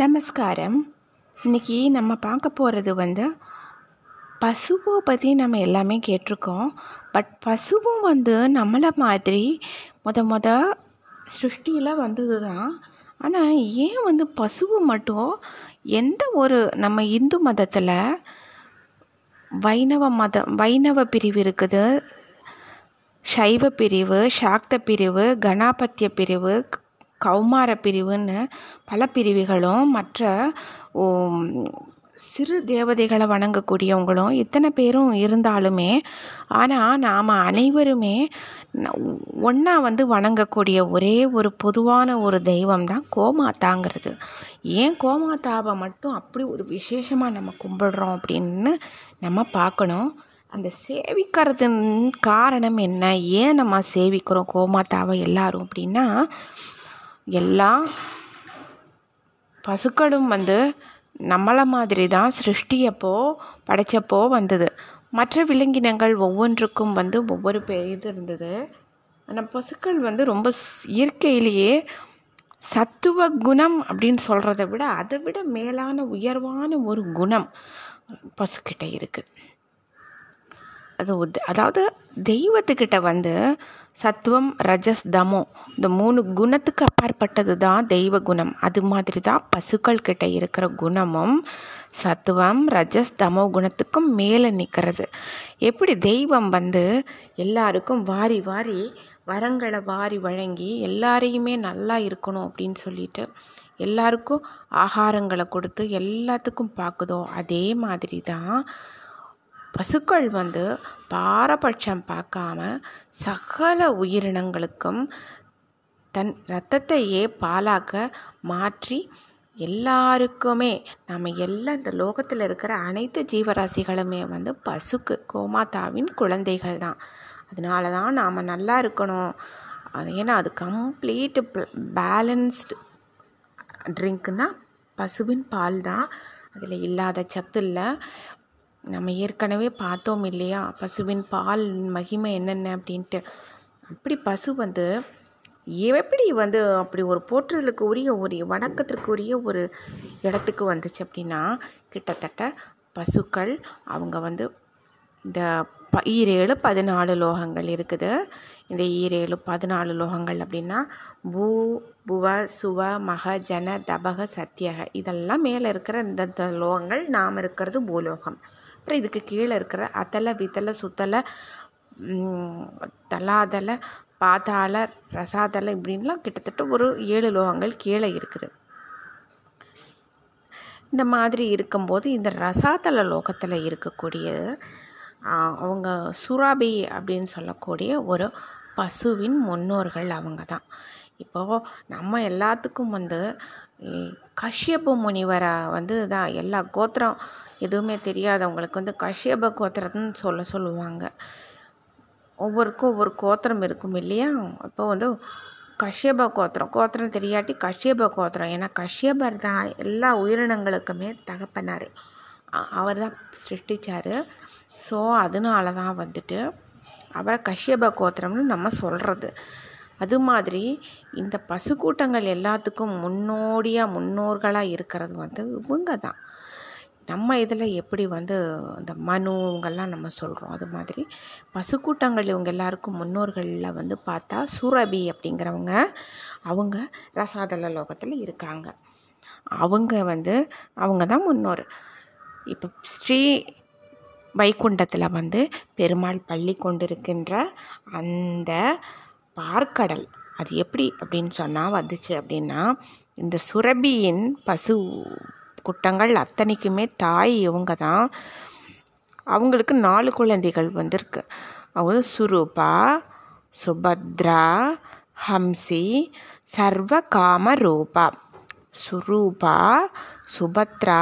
நமஸ்காரம். இன்னைக்கு நம்ம பார்க்க போகிறது வந்து பசுவை பற்றி நம்ம எல்லாமே கேட்டிருக்கோம். பட் பசுவும் வந்து நம்மளை மாதிரி முத முத சிருஷ்டியில் வந்தது தான் ஆனால் ஏன் வந்து பசுவு மட்டும் எந்த ஒரு நம்ம இந்து மதத்தில் வைணவ மதம் வைணவ பிரிவு இருக்குது. சைவ பிரிவு சாக்த பிரிவு கணாபத்திய பிரிவு கௌமார பிரிவுன்னு பல பிரிவுகளும் மற்ற சிறு தேவதைகளை வணங்கக்கூடியவங்களும் இத்தனை பேரும் இருந்தாலுமே ஆனால் நாம் அனைவருமே ஒன்றா வந்து வணங்கக்கூடிய ஒரே ஒரு பொதுவான ஒரு தெய்வம் தான் கோமாத்தாங்கிறது ஏன் கோமாத்தாவை மட்டும் அப்படி ஒரு விசேஷமாக நம்ம கும்பிடுறோம் அப்படின்னு நம்ம பார்க்கணும். அந்த சேவிக்கிறதுன் காரணம் என்ன? ஏன் நம்ம சேவிக்கிறோம் கோமாத்தாவை எல்லாரும் அப்படின்னா எல்லா பசுக்களும் வந்து நம்மளை மாதிரி தான் சிருஷ்டியப்போ படைச்சப்போ வந்தது. மற்ற விலங்கினங்கள் ஒவ்வொன்றுக்கும் வந்து ஒவ்வொரு இது இருந்தது. ஆனால் பசுக்கள் வந்து ரொம்ப இயற்கையிலேயே சத்துவ குணம் அப்படின்னு சொல்கிறத விட அதை விட மேலான உயர்வான ஒரு குணம் பசுக்கிட்ட இருக்குது அது அதாவது தெய்வத்துக்கிட்ட வந்து சத்துவம் ரஜஸ் தமோ இந்த மூணு குணத்துக்கு அப்பாற்பட்டது தான் தெய்வ குணம். அது மாதிரி தான் பசுக்கள் கிட்ட இருக்கிற குணமும் சத்துவம் ரஜஸ் தமோ குணத்துக்கும் மேலே நிற்கிறது. எப்படி தெய்வம் வந்து எல்லாருக்கும் வாரி வாரி வரங்களை வாரி வழங்கி எல்லாரையுமே நல்லா இருக்கணும் அப்படின்னு சொல்லிட்டு எல்லாருக்கும் ஆகாரங்களை கொடுத்து எல்லாத்துக்கும் பார்க்குதோ அதே மாதிரி தான் பசுக்கள் வந்து பாரபட்சம் பார்க்காம சகல உயிரினங்களுக்கும் தன் இரத்தத்தையே பாலாக்க மாற்றி எல்லாருக்குமே நம்ம எல்லாம் இந்த லோகத்தில் இருக்கிற அனைத்து ஜீவராசிகளுமே வந்து பசுக்கு கோமாதாவின் குழந்தைகள் தான். அதனால தான் நாம் நல்லா இருக்கணும். அது ஏன்னா அது கம்ப்ளீட் பேலன்ஸ்டு ட்ரிங்க்குன்னா பசுவின் பால் தான். அதில் இல்லாத சத்து இல்லை. நம்ம ஏற்கனவே பார்த்தோம் இல்லையா? பசுவின் பால் மகிமை என்னென்ன அப்படின்ட்டு. அப்படி பசு வந்து எப்படி வந்து அப்படி ஒரு போற்றுதலுக்கு உரிய ஒரு வணக்கத்திற்கு உரிய ஒரு இடத்துக்கு வந்துச்சு அப்படின்னா கிட்டத்தட்ட பசுக்கள் அவங்க வந்து இந்த ப ஈரேழு பதினாலு லோகங்கள் இருக்குது. இந்த ஈரேழு பதினாலு லோகங்கள் அப்படின்னா பூ புவ சுவ மக ஜன தபக சத்தியக இதெல்லாம் மேலே இருக்கிற இந்த லோகங்கள் நாம் இருக்கிறது பூலோகம். அப்புறம் இதுக்கு கீழே இருக்கிற அத்தலை வித்தலை சுத்தலை தலாதலை பாதாள ரசாதலை இப்படின்லாம் கிட்டத்தட்ட ஒரு ஏழு லோகங்கள் கீழே இருக்குது. இந்த மாதிரி இருக்கும்போது இந்த ரசாதல லோகத்தில் இருக்கக்கூடியது அவங்க சுராபி அப்படின்னு சொல்லக்கூடிய ஒரு பசுவின் முன்னோர்கள் அவங்க தான் இப்போது நம்ம எல்லாத்துக்கும் வந்து கஷ்யப முனிவரை வந்து தான் எல்லா கோத்திரம் எதுவுமே தெரியாதவங்களுக்கு வந்து கஷ்யப கோத்திரம்னு சொல்ல சொல்லுவாங்க. ஒவ்வொருக்கும் ஒவ்வொரு கோத்திரம் இருக்கும் இல்லையா? அப்போ வந்து கஷ்யப கோத்திரம் கோத்திரம் தெரியாட்டி கஷ்யப கோத்திரம். ஏன்னா கஷ்யபர் தான் எல்லா உயிரினங்களுக்குமே தகப்பனார். அவர் தான் சிருஷ்டிச்சார். ஸோ அதனால தான் வந்துட்டு அவரை கஷ்யப கோத்திரம்னு நம்ம சொல்கிறது அது மாதிரி இந்த பசுக்கூட்டங்கள் எல்லாத்துக்கும் முன்னோடியாக முன்னோர்களாக இருக்கிறது வந்து இவங்க தான் நம்ம இதில் எப்படி வந்து இந்த மனு இவங்கெல்லாம் நம்ம சொல்கிறோம் அது மாதிரி பசுக்கூட்டங்கள் இவங்க எல்லாருக்கும் முன்னோர்களில் வந்து பார்த்தா சுரபி அப்படிங்கிறவங்க அவங்க ரசாதல லோகத்தில் இருக்காங்க. அவங்க வந்து அவங்க தான் முன்னோர். இப்போ ஸ்ரீ வைகுண்டத்தில் வந்து பெருமாள் பள்ளி கொண்டிருக்கின்ற அந்த பார்க்கடல். அது எப்படி அப்படின்னு சொன்னால் வந்துச்சு அப்படின்னா இந்த சுரபியின் பசு குட்டங்கள் அத்தனைக்குமே தாய் இவங்க தான். அவங்களுக்கு நாலு குழந்தைகள் வந்திருக்கு. அவங்க சுரூபா சுபத்ரா ஹம்சி சர்வ காம ரூபா சுரூபா சுபத்ரா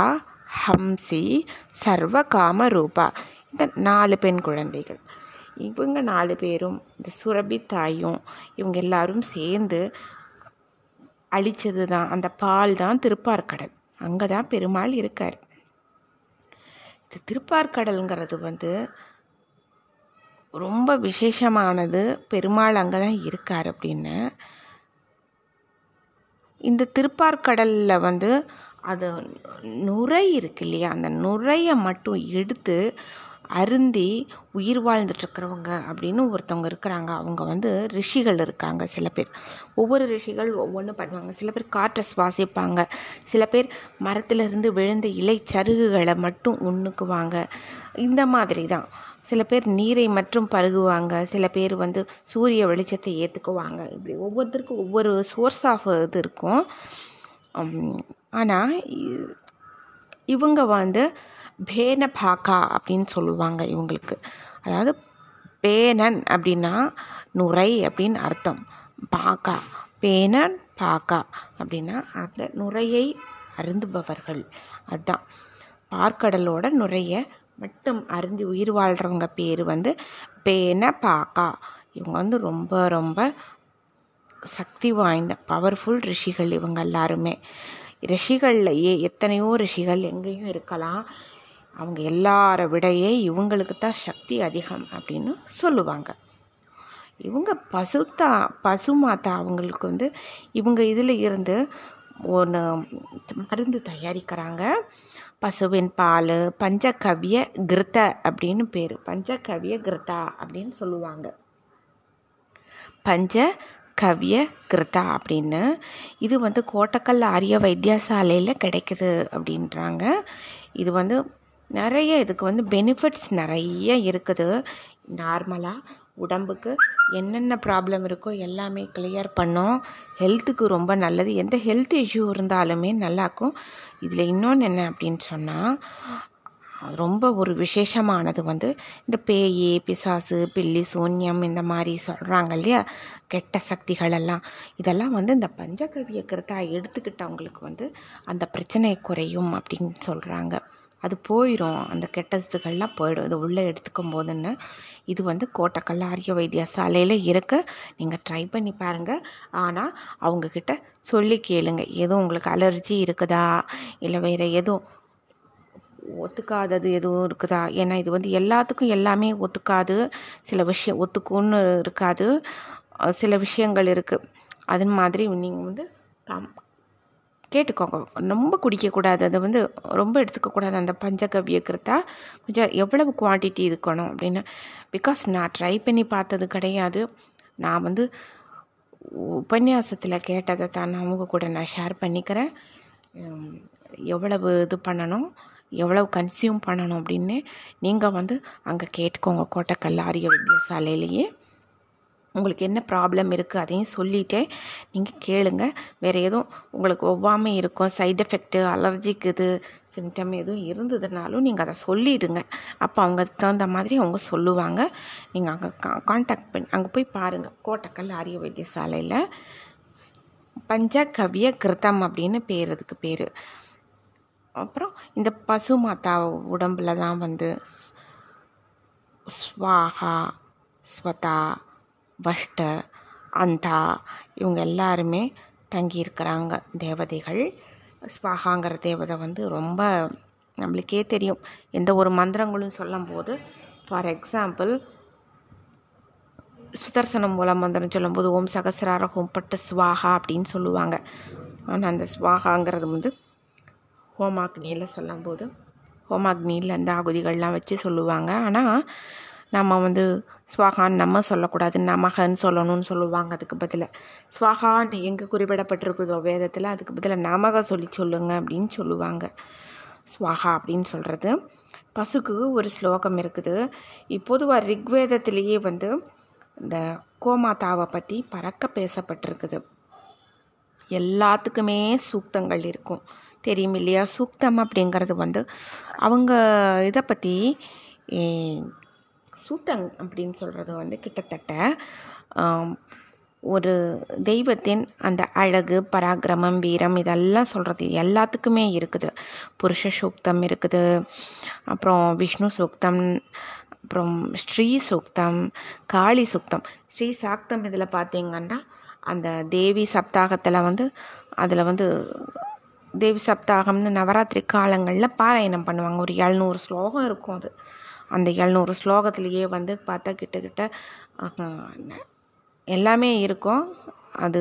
ஹம்சி சர்வ காம ரூபா இந்த நாலு பெண் குழந்தைகள். இவங்க நாலு பேரும் இந்த சுரபி தாயும் இவங்க எல்லாரும் சேர்ந்து அழித்தது தான் அந்த பால் தான் திருப்பார்கடல். அங்கே தான் பெருமாள் இருக்கார். இந்த திருப்பார்கடலுங்கிறது வந்து ரொம்ப விசேஷமானது. பெருமாள் அங்கே தான் இருக்கார் அப்படின்னு. இந்த திருப்பார்கடலில் வந்து அது நுரை இருக்கு இல்லையா? அந்த நுரையை மட்டும் எடுத்து அருந்தி உயிர் வாழ்ந்துட்டுருக்கிறவங்க அப்படின்னு ஒருத்தவங்க இருக்கிறாங்க. அவங்க வந்து ரிஷிகள் இருக்காங்க சில பேர். ஒவ்வொரு ரிஷிகள் ஒவ்வொன்றும் பண்ணுவாங்க. சில பேர் காற்றை சுவாசிப்பாங்க. சில பேர் மரத்திலிருந்து விழுந்த இலை சருகுகளை மட்டும் உண்ணுக்குவாங்க. இந்த மாதிரி தான் சில பேர் நீரை மற்றும் பருகுவாங்க. சில பேர் வந்து சூரிய வெளிச்சத்தை ஏற்றுக்குவாங்க இப்படி ஒவ்வொருத்தருக்கும் ஒவ்வொரு சோர்ஸ் ஆஃப் இது இருக்கும். ஆனால் இவங்க வந்து பேன பாக்கா அப்படின்னு சொல்லுவாங்க இவங்களுக்கு. அதாவது பேனன் அப்படின்னா நுரை அப்படின்னு அர்த்தம். பாக்கா. பேனன் பாக்கா அப்படின்னா அந்த நுரையை அருந்துபவர்கள். அதுதான் பார்க்கடலோட நுரையை மட்டும் அருந்தி உயிர் வாழ்கிறவங்க பேர் வந்து பேன பாக்கா. இவங்க வந்து ரொம்ப ரொம்ப சக்தி வாய்ந்த பவர்ஃபுல் ரிஷிகள் இவங்க எல்லாருமே. ரிஷிகள்லையே எத்தனையோ ரிஷிகள் எங்கேயும் இருக்கலாம். அவங்க எல்லார விடையே இவங்களுக்கு தான் சக்தி அதிகம் அப்படின்னு சொல்லுவாங்க. இவங்க பசுத்தா பசுமாத்தா அவங்களுக்கு வந்து இவங்க இதில் இருந்து ஒன்று மருந்து தயாரிக்கிறாங்க. பசுவின் பால் பஞ்சகவ்ய கிருத்த அப்படின்னு பேர். பஞ்சகவ்ய கிருத்தா அப்படின்னு சொல்லுவாங்க. பஞ்ச கவிய கிருத்தா அப்படின்னு இது வந்து கோட்டக்கல் ஆரிய வைத்தியசாலையில் கிடைக்குது அப்படின்றாங்க. இது வந்து நிறைய இதுக்கு வந்து பெனிஃபிட்ஸ் நிறைய இருக்குது. நார்மலாக உடம்புக்கு என்னென்ன ப்ராப்ளம் இருக்கோ எல்லாமே கிளியர் பண்ணும். ஹெல்த்துக்கு ரொம்ப நல்லது. எந்த ஹெல்த் இஷ்யூ இருந்தாலுமே நல்லாக்கும். இதில் இன்னொன்று என்ன அப்படின்னு சொன்னால் ரொம்ப ஒரு விசேஷமானது வந்து இந்த பேய் பிசாசு பில்லி சூன்யம் இந்த மாதிரி சொல்கிறாங்க இல்லையா? கெட்ட சக்திகள் எல்லாம். இதெல்லாம் வந்து இந்த பஞ்சகவிய கருத்தா எடுத்துக்கிட்டவங்களுக்கு வந்து அந்த பிரச்சனை குறையும் அப்படின்னு சொல்கிறாங்க அது போயிடும் அந்த கெட்டதுகள்லாம் போயிடும். இது உள்ளே எடுத்துக்கும் போதுன்னு இது வந்து கோட்டக்கல் ஆரிய வைத்தியசாலையில் இருக்க. நீங்கள் ட்ரை பண்ணி பாருங்கள் ஆனால் அவங்கக்கிட்ட சொல்லி கேளுங்க. எதுவும் உங்களுக்கு அலர்ஜி இருக்குதா? இல்லை வேறு எதுவும் ஒத்துக்காதது எதுவும் இருக்குதா? ஏன்னா இது வந்து எல்லாத்துக்கும் எல்லாமே ஒத்துக்காது. சில விஷயம் ஒத்துக்கும்னு இருக்காது. சில விஷயங்கள் இருக்குது அது மாதிரி நீங்கள் வந்து கம் கேட்டுக்கோங்க. ரொம்ப குடிக்கக்கூடாது. அதை வந்து ரொம்ப எடுத்துக்கக்கூடாது. அந்த பஞ்சகவ்ய கிருத்தா கொஞ்சம் எவ்வளவு குவான்டிட்டி இருக்கணும் அப்படின்னு. பிகாஸ் நான் ட்ரை பண்ணி பார்த்தது கிடையாது. நான் வந்து உபன்யாசத்தில் கேட்டதை தான் நான் அவங்க கூட நான் ஷேர் பண்ணிக்கிறேன். எவ்வளவு இது பண்ணணும்? எவ்வளவு கன்சியூம் பண்ணணும் அப்படின்னு நீங்கள் வந்து அங்கே கேட்டுக்கோங்க. கோட்டக்கல் ஆரிய வித்தியாசாலையிலேயே உங்களுக்கு என்ன ப்ராப்ளம் இருக்குது அதையும் சொல்லிவிட்டு நீங்கள் கேளுங்க. வேறு எதுவும் உங்களுக்கு ஒவ்வாமை இருக்கும் சைடு எஃபெக்ட்டு அலர்ஜிக்கு இது சிம்டம் எதுவும் இருந்ததுனாலும் நீங்கள் அதை சொல்லிவிடுங்க அப்போ அவங்க தகுந்த மாதிரி அவங்க சொல்லுவாங்க. நீங்கள் அங்கே கா காண்டாக்ட் பண்ணி அங்கே போய் பாருங்கள் கோட்டக்கல் ஆரிய வைத்தியசாலையில் பஞ்சகவிய கிருத்தம் அப்படின்னு பேர் அதுக்கு பேர். அப்புறம் இந்த பசு மாதா உடம்பில் தான் வந்து ஸ்வாகா ஸ்வதா வஷ்ட அந்தா இவங்க எல்லாருமே தங்கியிருக்கிறாங்க. தேவதைகள் ஸ்வாகாங்கிற தேவதை வந்து ரொம்ப நம்மளுக்கே தெரியும். எந்த ஒரு மந்திரங்களும் சொல்லும்போது ஃபார் எக்ஸாம்பிள் சுதர்சனம் மூலம் மந்திரம் சொல்லும்போது ஓம் சகசிரார பட்டு ஸ்வாகா அப்படின்னு சொல்லுவாங்க. ஆனால் அந்த ஸ்வாகாங்கிறது வந்து ஹோமாக்னியில் சொல்லும்போது ஹோமாக்னியில் அந்த ஆகுதிகள்லாம் வச்சு சொல்லுவாங்க. ஆனால் நம்ம வந்து ஸ்வாகான்னு நம்ம சொல்லக்கூடாது நமகன்னு சொல்லணும்னு சொல்லுவாங்க அதுக்கு பதில். ஸ்வாகான்னு எங்கே குறிப்பிடப்பட்டிருக்குதோ வேதத்தில் அதுக்கு பதில் நமக சொல்லி சொல்லுங்க அப்படின்னு சொல்லுவாங்க. ஸ்வாகா அப்படின்னு சொல்கிறது பசுக்கு ஒரு ஸ்லோகம் இருக்குது. இப்போதுவாக ரிக்வேதத்திலேயே வந்து இந்த கோமாதாவை பற்றி பறக்க பேசப்பட்டிருக்குது. எல்லாத்துக்குமே சூக்தங்கள் இருக்கும். தெரியும் இல்லையா? சூக்தம் அப்படிங்கிறது வந்து அவங்க இதை பற்றி சூத்தங் அப்படின்னு சொல்கிறது வந்து கிட்டத்தட்ட ஒரு தெய்வத்தின் அந்த அழகு பராக்கிரமம் வீரம் இதெல்லாம் சொல்கிறது எல்லாத்துக்குமே இருக்குது. புருஷ சூக்தம் இருக்குது அப்புறம் விஷ்ணு சூக்தம் அப்புறம் ஸ்ரீ சூக்தம் காளி சூக்தம். ஸ்ரீ சாக்தம் இதில் பார்த்தீங்கன்னா அந்த தேவி சப்தாகத்தில் வந்து அதில் வந்து தேவி சப்தாகம்னு நவராத்திரி காலங்களில் பாராயணம் பண்ணுவாங்க. ஒரு எழுநூறு ஸ்லோகம் இருக்கும் அது. அந்த எழுநூறு ஸ்லோகத்துலேயே வந்து பார்த்தா கிட்டக்கிட்ட எல்லாமே இருக்கும். அது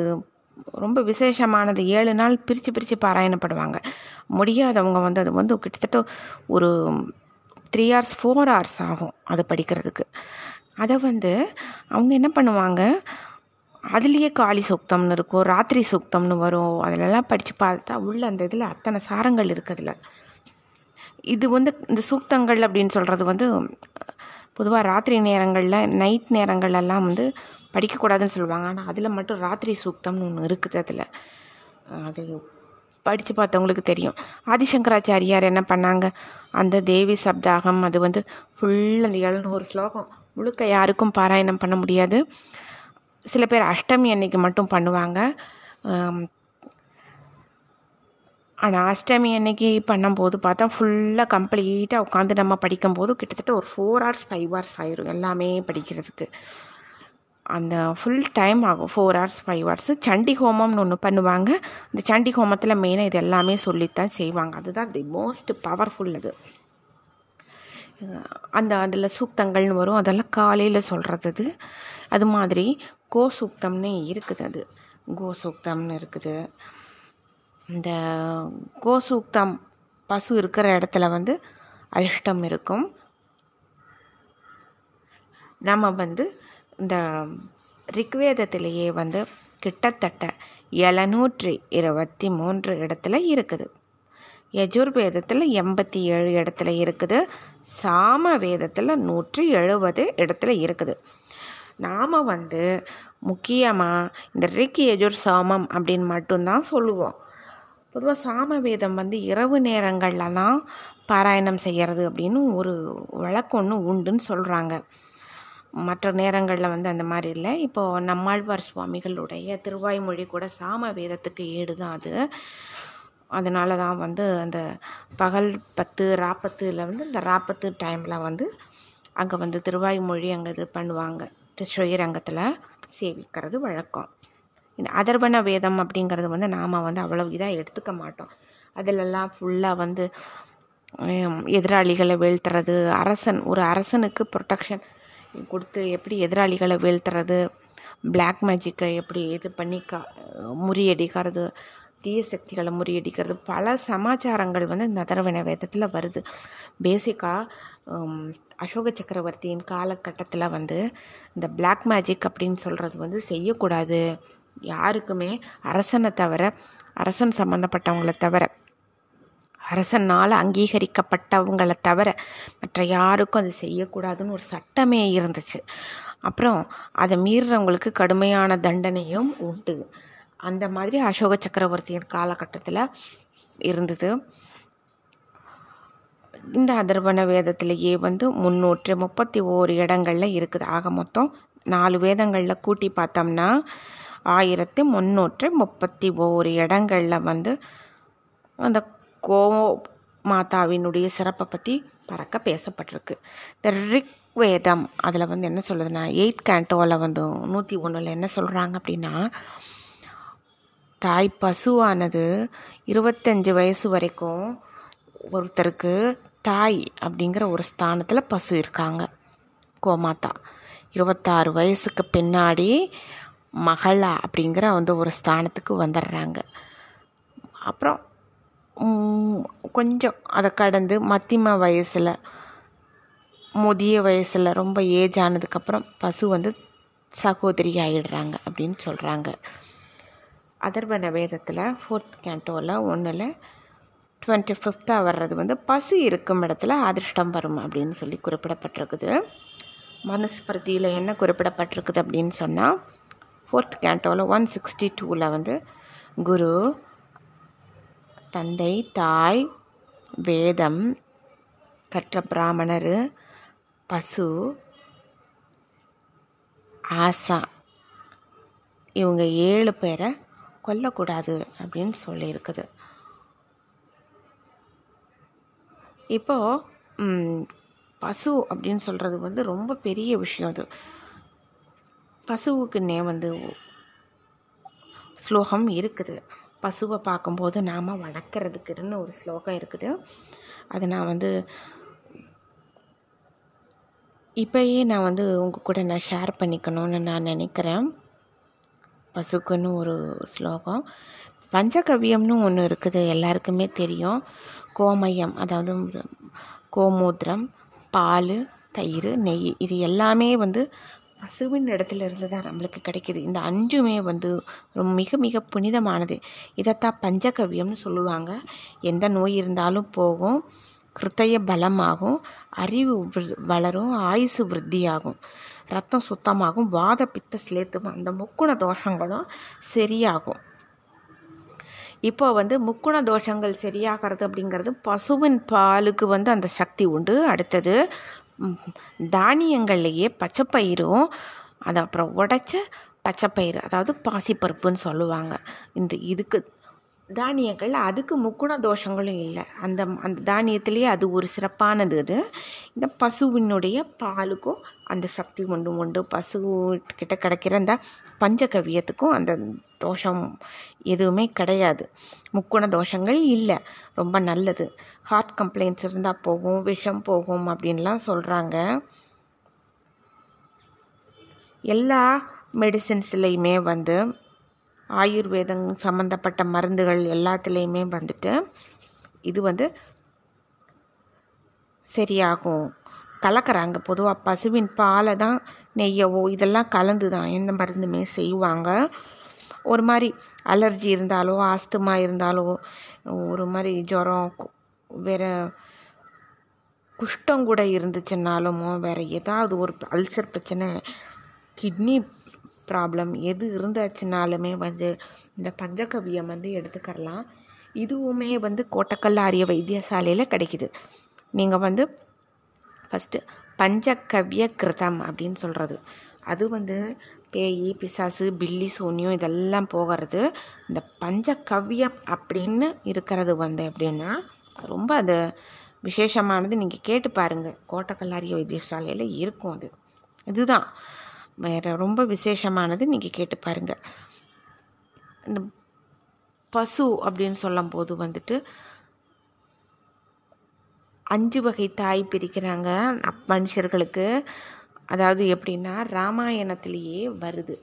ரொம்ப விசேஷமானது. ஏழு நாள் பிரித்து பிரித்து பாராயணப்படுவாங்க. முடியாதவங்க வந்து அது வந்து கிட்டத்தட்ட ஒரு த்ரீ ஹவர்ஸ் ஃபோர் ஹவர்ஸ் ஆகும் அது படிக்கிறதுக்கு. அதை வந்து அவங்க என்ன பண்ணுவாங்க? அதுலேயே காளி சூக்தம்னு இருக்கும் ராத்திரி சூக்தம்னு வரும். அதிலெல்லாம் படித்து பார்த்தா உள்ள அந்த இதில் அத்தனை சாரங்கள் இருக்குதுல இது வந்து இந்த சூக்தங்கள் அப்படின்னு சொல்கிறது வந்து பொதுவாக ராத்திரி நேரங்களில் நைட் நேரங்கள்லாம் வந்து படிக்கக்கூடாதுன்னு சொல்லுவாங்க. ஆனால் அதில் மட்டும் ராத்திரி சூக்தம்னு ஒன்று இருக்குது அதில். அது படித்து பார்த்தவங்களுக்கு தெரியும். ஆதிசங்கராச்சாரியார் என்ன பண்ணாங்க? அந்த தேவி சப்தாகம் அது வந்து ஃபுல் அந்த எழுநூறு ஸ்லோகம். முழுக்க யாருக்கும் பாராயணம் பண்ண முடியாது. சில பேர் அஷ்டமி அன்னைக்கு மட்டும் பண்ணுவாங்க. ஆனால் அஷ்டமி அன்னைக்கு பண்ணும்போது பார்த்தா ஃபுல்லாக கம்ப்ளீட்டாக உட்காந்து நம்ம படிக்கும்போது கிட்டத்தட்ட ஒரு ஃபோர் ஹவர்ஸ் ஃபைவ் ஹவர்ஸ் ஆயிரும் எல்லாமே படிக்கிறதுக்கு. அந்த ஃபுல் டைம் ஆகும். Four hours five hours Chandi ஹோமம்னு ஒன்று பண்ணுவாங்க. அந்த சண்டி ஹோமத்தில் மெயினாக இது எல்லாமே சொல்லித்தான் செய்வாங்க. அதுதான் தி மோஸ்ட் பவர்ஃபுல் அது. அந்த அதில் சூக்தங்கள்னு வரும். அதெல்லாம் காலையில் சொல்கிறது அது. அது மாதிரி கோ சூக்தம்னு இருக்குது அது. கோ சூக்தம்னு இருக்குது. இந்த கோசூக்தம் பசு இருக்கிற இடத்துல வந்து அதிர்ஷ்டம் இருக்கும். நம்ம வந்து இந்த ரிக்வேதத்திலேயே வந்து கிட்டத்தட்ட எழுநூற்றி இருபத்தி மூன்று இடத்துல இருக்குது. யஜுர்வேதத்தில் எண்பத்தி ஏழு இடத்துல இருக்குது. சாம வேதத்தில் நூற்றி எழுபது இடத்துல இருக்குது. நாம் வந்து முக்கியமாக இந்த ரிக் எஜுர் சாமம் அப்படின்னு மட்டும்தான் சொல்லுவோம். பொதுவாக சாம வேதம் வந்து இரவு நேரங்களில் தான் பாராயணம் செய்கிறது அப்படின்னு ஒரு வழக்கம் ஒன்று உண்டுன்னு சொல்கிறாங்க மற்ற நேரங்களில் வந்து அந்த மாதிரி இல்லை. இப்போது நம்மாழ்வார் சுவாமிகளுடைய திருவாய்மொழி கூட சாம வேதத்துக்கு ஏடு தான் அது. அதனால தான் வந்து அந்த பகல் பத்து ராப்பத்தில் வந்து இந்த ராப்பத்து டைமில் வந்து அங்கே வந்து திருவாய்மொழி அங்கே இது பண்ணுவாங்க. ஸ்ரீரங்கத்தில் சேவிக்கிறது வழக்கம். இந்த அதர்வன வேதம் அப்படிங்கிறது வந்து நாம் வந்து அவ்வளவு இதாக எடுத்துக்க மாட்டோம். அதிலெல்லாம் ஃபுல்லாக வந்து எதிராளிகளை வீழ்த்துறது அரசன் ஒரு அரசனுக்கு ப்ரொட்டக்ஷன் கொடுத்து எப்படி எதிராளிகளை வீழ்த்துறது பிளாக் மேஜிக்கை எப்படி இது பண்ணி கா முறியடிக்கிறது தீய சக்திகளை முறியடிக்கிறது பல சமாச்சாரங்கள் வந்து இந்த அதர்வன வேதத்தில் வருது. பேசிக்காக அசோக சக்கரவர்த்தியின் காலகட்டத்தில் வந்து இந்த பிளாக் மேஜிக் அப்படின்னு சொல்கிறது வந்து செய்யக்கூடாது. யாருக்குமே அரசனை தவிர அரசன் சம்மந்தப்பட்டவங்களை தவிர அரசனால் அங்கீகரிக்கப்பட்டவங்களை தவிர மற்ற யாருக்கும் அது செய்யக்கூடாதுன்னு ஒரு சட்டமே இருந்துச்சு. அப்புறம் அதை மீறுறவங்களுக்கு கடுமையான தண்டனையும் உண்டு. அந்த மாதிரி அசோக சக்கரவர்த்தியின் காலகட்டத்தில் இருந்தது. இந்த அதர்வன வேதத்திலேயே வந்து முந்நூற்று முப்பத்தி ஓரு இடங்களில் இருக்குது. ஆக மொத்தம் நாலு வேதங்களில் கூட்டி பார்த்தோம்னா ஆயிரத்தி முந்நூற்றி முப்பத்தி ஓரு இடங்களில் வந்து அந்த கோ மாதாவினுடைய சிறப்பை பற்றி பறக்க பேசப்பட்டிருக்கு. இந்த ரிக் வேதம் அதில் வந்து என்ன சொல்லுதுன்னா எயித் கேண்டோவில் வந்து நூற்றி ஒன்றில் என்ன சொல்கிறாங்க அப்படின்னா தாய் பசுவானது இருபத்தஞ்சி வயசு வரைக்கும் ஒருத்தருக்கு தாய் அப்படிங்கிற ஒரு ஸ்தானத்தில் பசு இருக்காங்க. கோமாதா இருபத்தாறு வயசுக்கு பின்னாடி மகளா அப்படிங்கிற வந்து ஒரு ஸ்தானத்துக்கு வந்துடுறாங்க அப்புறம் கொஞ்சம் அதை கடந்து மத்தியம வயசில் முதிய வயசில் ரொம்ப ஏஜ் ஆனதுக்கப்புறம் பசு வந்து சகோதரி ஆகிடுறாங்க அப்படின்னு சொல்கிறாங்க அதர்வன வேதத்தில் ஃபோர்த் கேண்டோவில் ஒன்றில் டுவெண்ட்டி ஃபிஃப்த்தாக வர்றது வந்து பசு இருக்கும் இடத்துல அதிர்ஷ்டம் வரும் அப்படின்னு சொல்லி குறிப்பிடப்பட்டிருக்குது. மனுஸ்மிருதியில் என்ன குறிப்பிடப்பட்டிருக்குது அப்படின்னு சொன்னால் ஃபோர்த் கேண்டோவில் ஒன் சிக்ஸ்டி டூவில் வந்து குரு தந்தை தாய் வேதம் கற்ற பிராமணர் பசு ஆசா இவங்க ஏழு பேரை கொல்லக்கூடாது அப்படின்னு சொல்லியிருக்குது. இப்போது பசு அப்படின்னு சொல்கிறது வந்து ரொம்ப பெரிய விஷயம் அது. பசுவுக்குன்னே வந்து ஸ்லோகம் இருக்குது. பசுவை பார்க்கும்போது நாம் வளர்க்குறதுக்குன்னு ஒரு ஸ்லோகம் இருக்குது. அதை நான் வந்து இப்போயே நான் வந்து உங்கள் கூட நான் ஷேர் பண்ணிக்கணும்னு நான் நினைக்கிறேன். பசுக்குன்னு ஒரு ஸ்லோகம். பஞ்சகவ்யம்னு ஒன்று இருக்குது. எல்லாருக்குமே தெரியும். கோமயம் அதாவது கோமூத்திரம் பால் தயிர் நெய் இது எல்லாமே வந்து பசுவின் இடத்துல இருந்து தான் நம்மளுக்கு கிடைக்கிது. இந்த அஞ்சுமே வந்து ரொம்ப மிக மிக புனிதமானது. இதைத்தான் பஞ்சகவ்யம்னு சொல்லுவாங்க. எந்த நோய் இருந்தாலும் போகும். கிருத்தய பலமாகும். அறிவு வளரும். ஆயுசு விருத்தியாகும். ரத்தம் சுத்தமாகும். வாத பித்த சிலேத்தும் அந்த முக்குண தோஷங்களும் சரியாகும். இப்போ வந்து முக்குண தோஷங்கள் சரியாகிறது அப்படிங்கிறது பசுவின் பாலுக்கு வந்து அந்த சக்தி உண்டு. அடுத்தது தானியங்கள்லேயே பச்சைப்பயிரும் அது அப்புறம் உடைச்ச பச்சைப்பயிறு அதாவது பாசிப்பருப்புன்னு சொல்லுவாங்க. இந்த இதுக்கு தானியங்கள் அதுக்கு முக்குண தோஷங்களும் இல்லை. அந்த அந்த தானியத்திலேயே அது ஒரு சிறப்பானது அது. இந்த பசுவினுடைய பாலுக்கும் அந்த சக்தி உண்டு உண்டு பசு கிட்ட கிடைக்கிற அந்த பஞ்சகவியத்துக்கும் அந்த தோஷம் எதுவுமே கிடையாது. முக்குண தோஷங்கள் இல்லை. ரொம்ப நல்லது. ஹார்ட் கம்ப்ளைண்ட்ஸ் இருந்தால் போகும் விஷம் போகும் அப்படின்லாம் சொல்கிறாங்க எல்லா மெடிசின்ஸ்லேயுமே வந்து ஆயுர்வேதம் சம்மந்தப்பட்ட மருந்துகள் எல்லாத்துலேயுமே வந்துட்டு இது வந்து சரியாகும். கலக்கிறாங்க. பொதுவாக பசுவின் பாலை தான் நெய்யவோ இதெல்லாம் கலந்து தான் எந்த மருந்துமே செய்வாங்க. ஒரு மாதிரி அலர்ஜி இருந்தாலோ ஆஸ்துமா இருந்தாலோ ஒரு மாதிரி ஜுரம் வேறு குஷ்டம் கூட இருந்துச்சுன்னாலும் வேறு ஏதாவது ஒரு அல்சர் பிரச்சனை கிட்னி ப்ராப்ளம் எது இருந்தாச்சுனாலுமே வந்து இந்த பஞ்சகவியம் வந்து எடுத்துக்கரலாம். இதுவுமே வந்து கோட்டக்கல் ஆரிய வைத்தியசாலையில் கிடைக்கிது. நீங்கள் வந்து ஃபஸ்ட்டு பஞ்சகவ்ய கிருதம் அப்படின்னு சொல்கிறது அது வந்து பேய் பிசாசு பில்லி சூன்யம் இதெல்லாம் போகிறது. இந்த பஞ்சகவ்யம் அப்படின்னு இருக்கிறது வந்து எப்படின்னா ரொம்ப அது விசேஷமானது. நீங்கள் கேட்டு பாருங்கள் கோட்டக்கல்லாரிய வைத்தியசாலையில் இருக்கும் அது. இதுதான். வேறு ரொம்ப விசேஷமானது நீங்கள் கேட்டு பாருங்கள் இந்த பசு அப்படின்னு சொல்லும்போது வந்துட்டு அஞ்சு வகை தாய் பிரிக்கிறாங்க மனுஷர்களுக்கு. அதாவது எப்படின்னா ராமாயணத்திலேயே வருது.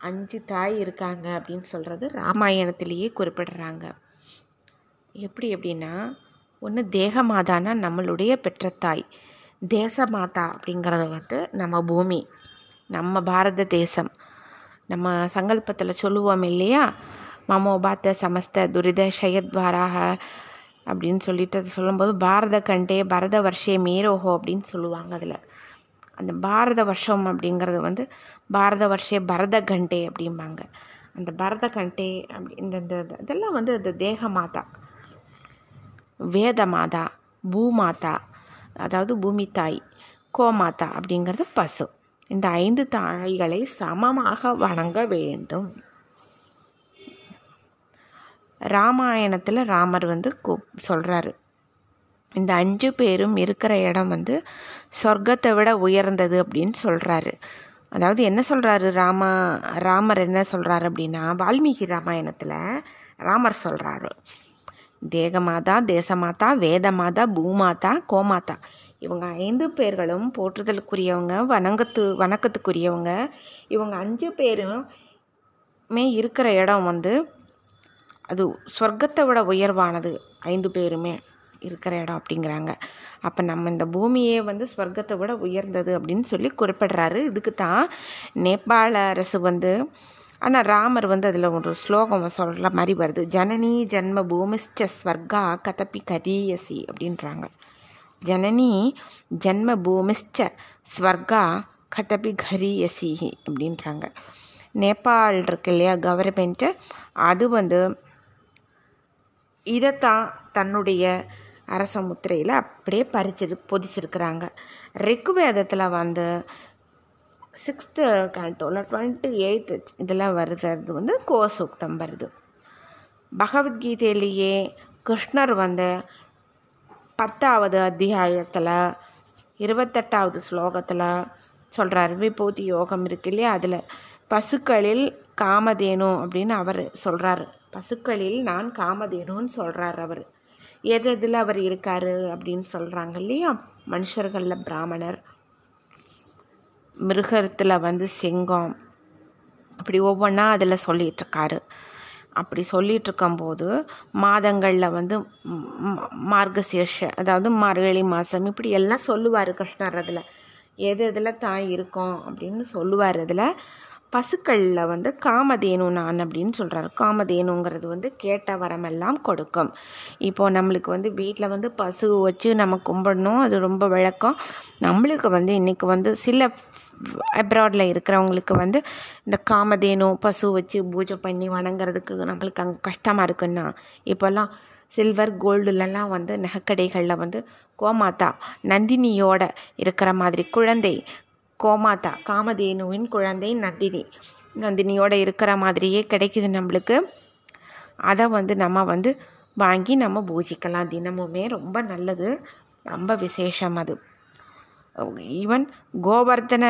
அஞ்சு தாய் இருக்காங்க அப்படின்னு சொல்கிறது ராமாயணத்திலேயே குறிப்பிடுறாங்க. எப்படி எப்படின்னா ஒன்று தேகமாதானா நம்மளுடைய பெற்ற தாய். தேசமாதா அப்படிங்கிறது வந்து நம்ம பூமி நம்ம பாரத தேசம். நம்ம சங்கல்பத்தில் சொல்லுவோம் இல்லையா? மமோபாத்த சமஸ்த துரித ஷயத்வாராக அப்படின்னு சொல்லிட்டு சொல்லும்போது பாரத கண்டே பரத வருஷே மீரோஹோ அப்படின்னு சொல்லுவாங்க அதில். அந்த பாரத வருஷம் அப்படிங்கிறது வந்து பாரத வருஷே பரத கண்டே அப்படிம்பாங்க. அந்த பரத கண்டே அப்படி இந்த இந்த இதெல்லாம் வந்து அந்த தேக மாதா வேத மாதா பூமாதா அதாவது பூமி தாய் கோமாதா அப்படிங்கிறது பசு. இந்த ஐந்து தாய்களை சமமாக வணங்க வேண்டும். ராமாயணத்தில் ராமர் வந்து சொல்கிறாரு இந்த அஞ்சு பேரும் இருக்கிற இடம் வந்து சொர்க்கத்தை விட உயர்ந்தது அப்படின்னு சொல்கிறாரு அதாவது என்ன சொல்கிறாரு ராமா ராமர் என்ன சொல்கிறாரு அப்படின்னா வால்மீகி ராமாயணத்தில் ராமர் சொல்கிறாரு தேகமாதா தேசமாதா வேதமாதா பூமாதா கோமாதா. இவங்க ஐந்து பேர்களும் போற்றுதலுக்குரியவங்க வணங்கத்து வணக்கத்துக்குரியவங்க. இவங்க அஞ்சு பேருமே இருக்கிற இடம் வந்து அது சொர்க்கத்தை விட உயர்வானது. ஐந்து பேருமே இருக்கிற இடம் அப்படிங்கிறாங்க. அப்போ நம்ம இந்த பூமியே வந்து ஸ்வர்க்கத்தை விட உயர்ந்தது அப்படின்னு சொல்லி குறிப்பிடுறாரு. இதுக்கு தான் நேபாள அரசு வந்து ஆனால் ராமர் வந்து அதில் ஒரு ஸ்லோகம் சொல்கிற மாதிரி வருது. ஜனனி ஜென்ம பூமிஷ்ட ஸ்வர்கா கதப்பி கதீயசி அப்படின்றாங்க. ஜனனி ஜென்ம பூமிஷ்ட ஸ்வர்கா கதப்பி கரியசி அப்படின்றாங்க. நேபாள் இருக்கு இல்லையா கவர்மெண்ட்டு அது வந்து இதைத்தான் தன்னுடைய அரச முத்திரையில் அப்படியே பறிச்சிரு பொதிச்சிருக்கிறாங்க. ரிக்குவேதத்தில் வந்து சிக்ஸ்த்து கேண்டோவில் டுவெண்ட்டி எயித்து இதில் வருது. அது வந்து கோசூக்தம் வருது. பகவத்கீதையிலேயே கிருஷ்ணர் வந்து பத்தாவது அத்தியாயத்தில் இருபத்தெட்டாவது ஸ்லோகத்தில் சொல்கிறார் விபூதி யோகம் இருக்கு இல்லையா? அதில் பசுக்களில் காமதேனு அப்படின்னு அவர் சொல்கிறாரு பசுக்களில் நான் காமதேனுன்னு சொல்கிறார் அவர். எது எதில் அவர் இருக்கார் அப்படின்னு சொல்கிறாங்க இல்லையா? மனுஷர்களில் பிராமணர் மிருகத்தில் வந்து சிங்கம். அப்படி ஒவ்வொன்றா அதில் சொல்லிகிட்ருக்காரு அப்படி சொல்லிகிட்ருக்கும்போது மாதங்களில் வந்து மார்கசீர்ஷ அதாவது மார்கழி மாதம் இப்படி எல்லாம் சொல்லுவார் கிருஷ்ணர் அதில் எது இதில் தான் இருக்கும் அப்படின்னு சொல்லுவார் அதில். பசுக்களில் வந்து காமதேனு நான் அப்படின்னு சொல்கிறாரு காமதேனுங்கிறது வந்து கேட்ட வரமெல்லாம் கொடுக்கும். இப்போது நம்மளுக்கு வந்து வீட்டில் வந்து பசு வச்சு நம்ம கும்பிடணும் அது ரொம்ப வழக்கம். நம்மளுக்கு வந்து இன்றைக்கி வந்து சில அப்ராடில் இருக்கிறவங்களுக்கு வந்து இந்த காமதேனு பசு வச்சு பூஜை பண்ணி வணங்குறதுக்கு நம்மளுக்கு அங்கே கஷ்டமாக இருக்குன்னா இப்போல்லாம் சில்வர் கோல்டுலலாம் வந்து நகைக்கடைகளில் வந்து கோமாதா நந்தினியோட இருக்கிற மாதிரி குழந்தை கோமாதா காமதேனுவின் குழந்தை நந்தினி நந்தினியோட இருக்கிற மாதிரியே கிடைக்குது நம்மளுக்கு. அதை வந்து நம்ம வந்து வாங்கி நம்ம பூஜிக்கலாம். தினமுமே ரொம்ப நல்லது. ரொம்ப விசேஷம் அது. ஈவன் கோவர்த்தன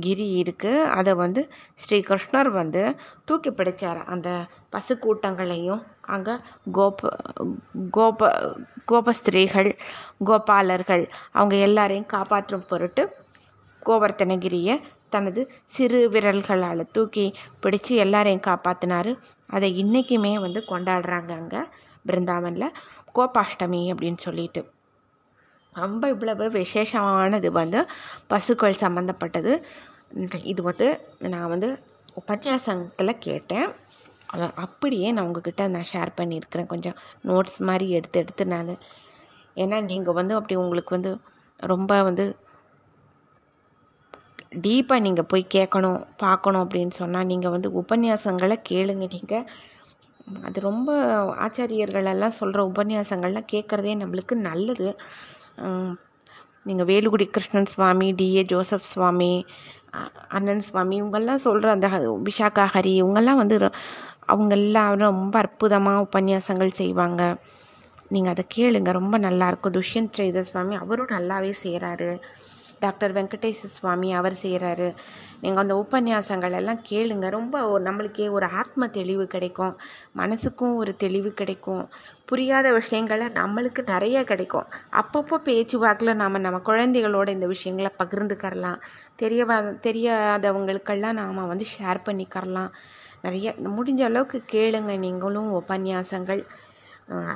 கிரி இருக்குது அதை வந்து ஸ்ரீ கிருஷ்ணர் வந்து தூக்கி பிடிச்சார். அந்த பசு கூட்டங்களையும் அங்கே கோப கோப கோபஸ்திரீகள் கோபாலர்கள் அவங்க எல்லாரையும் காப்பாற்றும் பொருட்டு கோவர்த்தனகிரியை தனது சிறு விரல்களால் தூக்கி பிடிச்சு எல்லாரையும் காப்பாற்றினார் அதை இன்றைக்குமே வந்து கொண்டாடுறாங்க அங்கே பிருந்தாவனில். கோபாஷ்டமி அப்படின்னு சொல்லிட்டு. ரொம்ப இவ்வளவு விசேஷமானது வந்து பசுக்கள் சம்மந்தப்பட்டது இது வந்து நான் வந்து உபன்யாசத்தில் கேட்டேன். அதை அப்படியே நான் உங்ககிட்ட நான் ஷேர் பண்ணியிருக்கிறேன். கொஞ்சம் நோட்ஸ் மாதிரி எடுத்து எடுத்து நான் ஏன்னா நீங்கள் வந்து அப்படி உங்களுக்கு வந்து ரொம்ப வந்து டீப்பாக நீங்கள் போய் கேட்கணும் பார்க்கணும் அப்படின்னு சொன்னால் நீங்கள் வந்து உபன்யாசங்களை கேளுங்க நீங்கள் அது ரொம்ப ஆச்சாரியர்களெல்லாம் சொல்கிற உபன்யாசங்கள்லாம் கேட்குறதே நம்மளுக்கு நல்லது. நீங்கள் வேலுகுடி கிருஷ்ணன் சுவாமி டிஏ ஜோசப் சுவாமி அண்ணன் சுவாமி இவங்கெல்லாம் சொல்கிற அந்த விஷாக்கா ஹரி இவங்கெல்லாம் வந்து அவங்க எல்லாரும் ரொம்ப அற்புதமாக உபன்யாசங்கள் செய்வாங்க. நீங்கள் அதை கேளுங்க ரொம்ப நல்லாயிருக்கும் துஷ்யந்த் ஸ்ரீதர் சுவாமி அவரும் நல்லாவே செய்கிறாரு டாக்டர் வெங்கடேச சுவாமி அவர் செய்கிறாரு நீங்கள் அந்த உபன்யாசங்கள் எல்லாம் கேளுங்க. ரொம்ப நம்மளுக்கே ஒரு ஆத்ம தெளிவு கிடைக்கும். மனசுக்கும் ஒரு தெளிவு கிடைக்கும். புரியாத விஷயங்களை நம்மளுக்கு நிறைய கிடைக்கும். அப்பப்போ பேச்சு வாக்கில் நாம் நம்ம குழந்தைகளோட இந்த விஷயங்களை பகிர்ந்துக்கரலாம். தெரியவா தெரியாதவங்களுக்கெல்லாம் நாம் வந்து ஷேர் பண்ணிக்கரலாம். நிறைய முடிஞ்ச அளவுக்கு கேளுங்க நீங்களும் உபன்யாசங்கள்.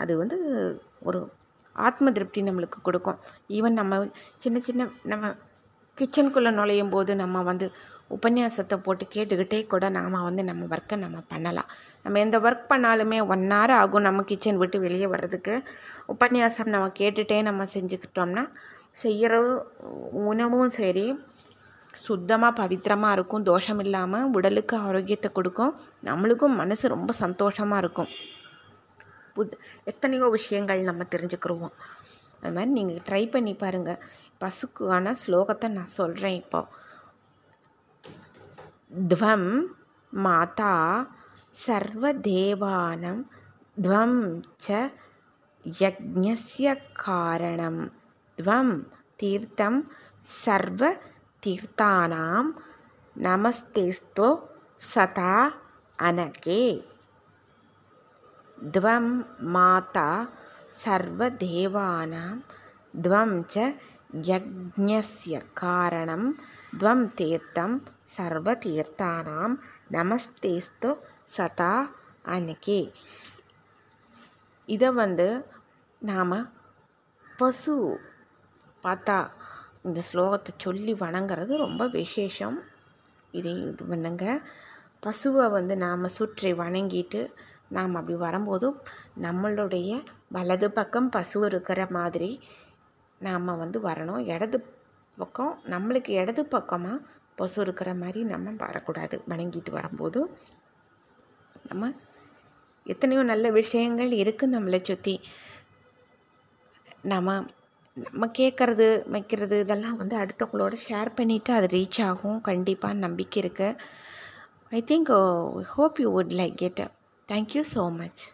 அது வந்து ஒரு ஆத்ம திருப்தி நம்மளுக்கு கொடுக்கும். ஈவன் நம்ம சின்ன சின்ன நம்ம கிச்சனுக்குள்ளே நுழையும் போது நம்ம வந்து உபன்யாசத்தை போட்டு கேட்டுக்கிட்டே கூட நாம் வந்து நம்ம ஒர்க்கை நம்ம பண்ணலாம். நம்ம எந்த ஒர்க் பண்ணாலுமே ஒன் ஹவர் ஆகும் நம்ம கிச்சன் விட்டு வெளியே வர்றதுக்கு. உபன்யாசம் நம்ம கேட்டுகிட்டே நம்ம செஞ்சுக்கிட்டோம்னா செய்கிற உணவும் சரி சுத்தமாக பவித்திரமாக இருக்கும் தோஷம் இல்லாமல் உடலுக்கு ஆரோக்கியத்தை கொடுக்கும் நம்மளுக்கும் மனசு ரொம்ப சந்தோஷமாக இருக்கும். புத் எத்தனையோ விஷயங்கள் நம்ம தெரிஞ்சுக்கிடுவோம் அது மாதிரி நீங்கள் ட்ரை பண்ணி பாருங்கள் பசுக்கான ஸ்லோகத்தை நான் சொல்கிறேன் இப்போ. துவம் மாதா சர்வதேவானம் துவம் ச யஜ்ஞஸ்ய காரணம். துவம் தீர்த்தம் சர்வ தீர்த்தானாம் நமஸ்தேஸ்தோ சதா அனகே. द्वं माता सर्वदेवानां द्वं च यज्ञस्य कारणं द्वं तीर्थं सर्वतीर्थानां நமஸ்தேஸ்து சதா அன்னைக்கு இதை வந்து நாம் பசு பார்த்தா இந்த ஸ்லோகத்தை சொல்லி வணங்குறது ரொம்ப விசேஷம் இதை இது பண்ணுங்க பசுவை வந்து நாம் சுற்றி வணங்கிட்டு நாம் அப்படி வரும்போது நம்மளுடைய வலது பக்கம் பசு இருக்கிற மாதிரி நாம் வந்து வரணும். இடது பக்கம் நம்மளுக்கு இடது பக்கமாக பசு இருக்கிற மாதிரி நம்ம வரக்கூடாது. வணங்கிட்டு வரும்போது நம்ம எத்தனையோ நல்ல விஷயங்கள் இருக்குது நம்மளை சுற்றி நம்ம நம்ம கேட்குறது வைக்கிறது இதெல்லாம் வந்து அடுத்தவங்களோட ஷேர் பண்ணிவிட்டு அது ரீச் ஆகும். கண்டிப்பாக நம்பிக்கை இருக்குது I think hope you would like it Thank you so much.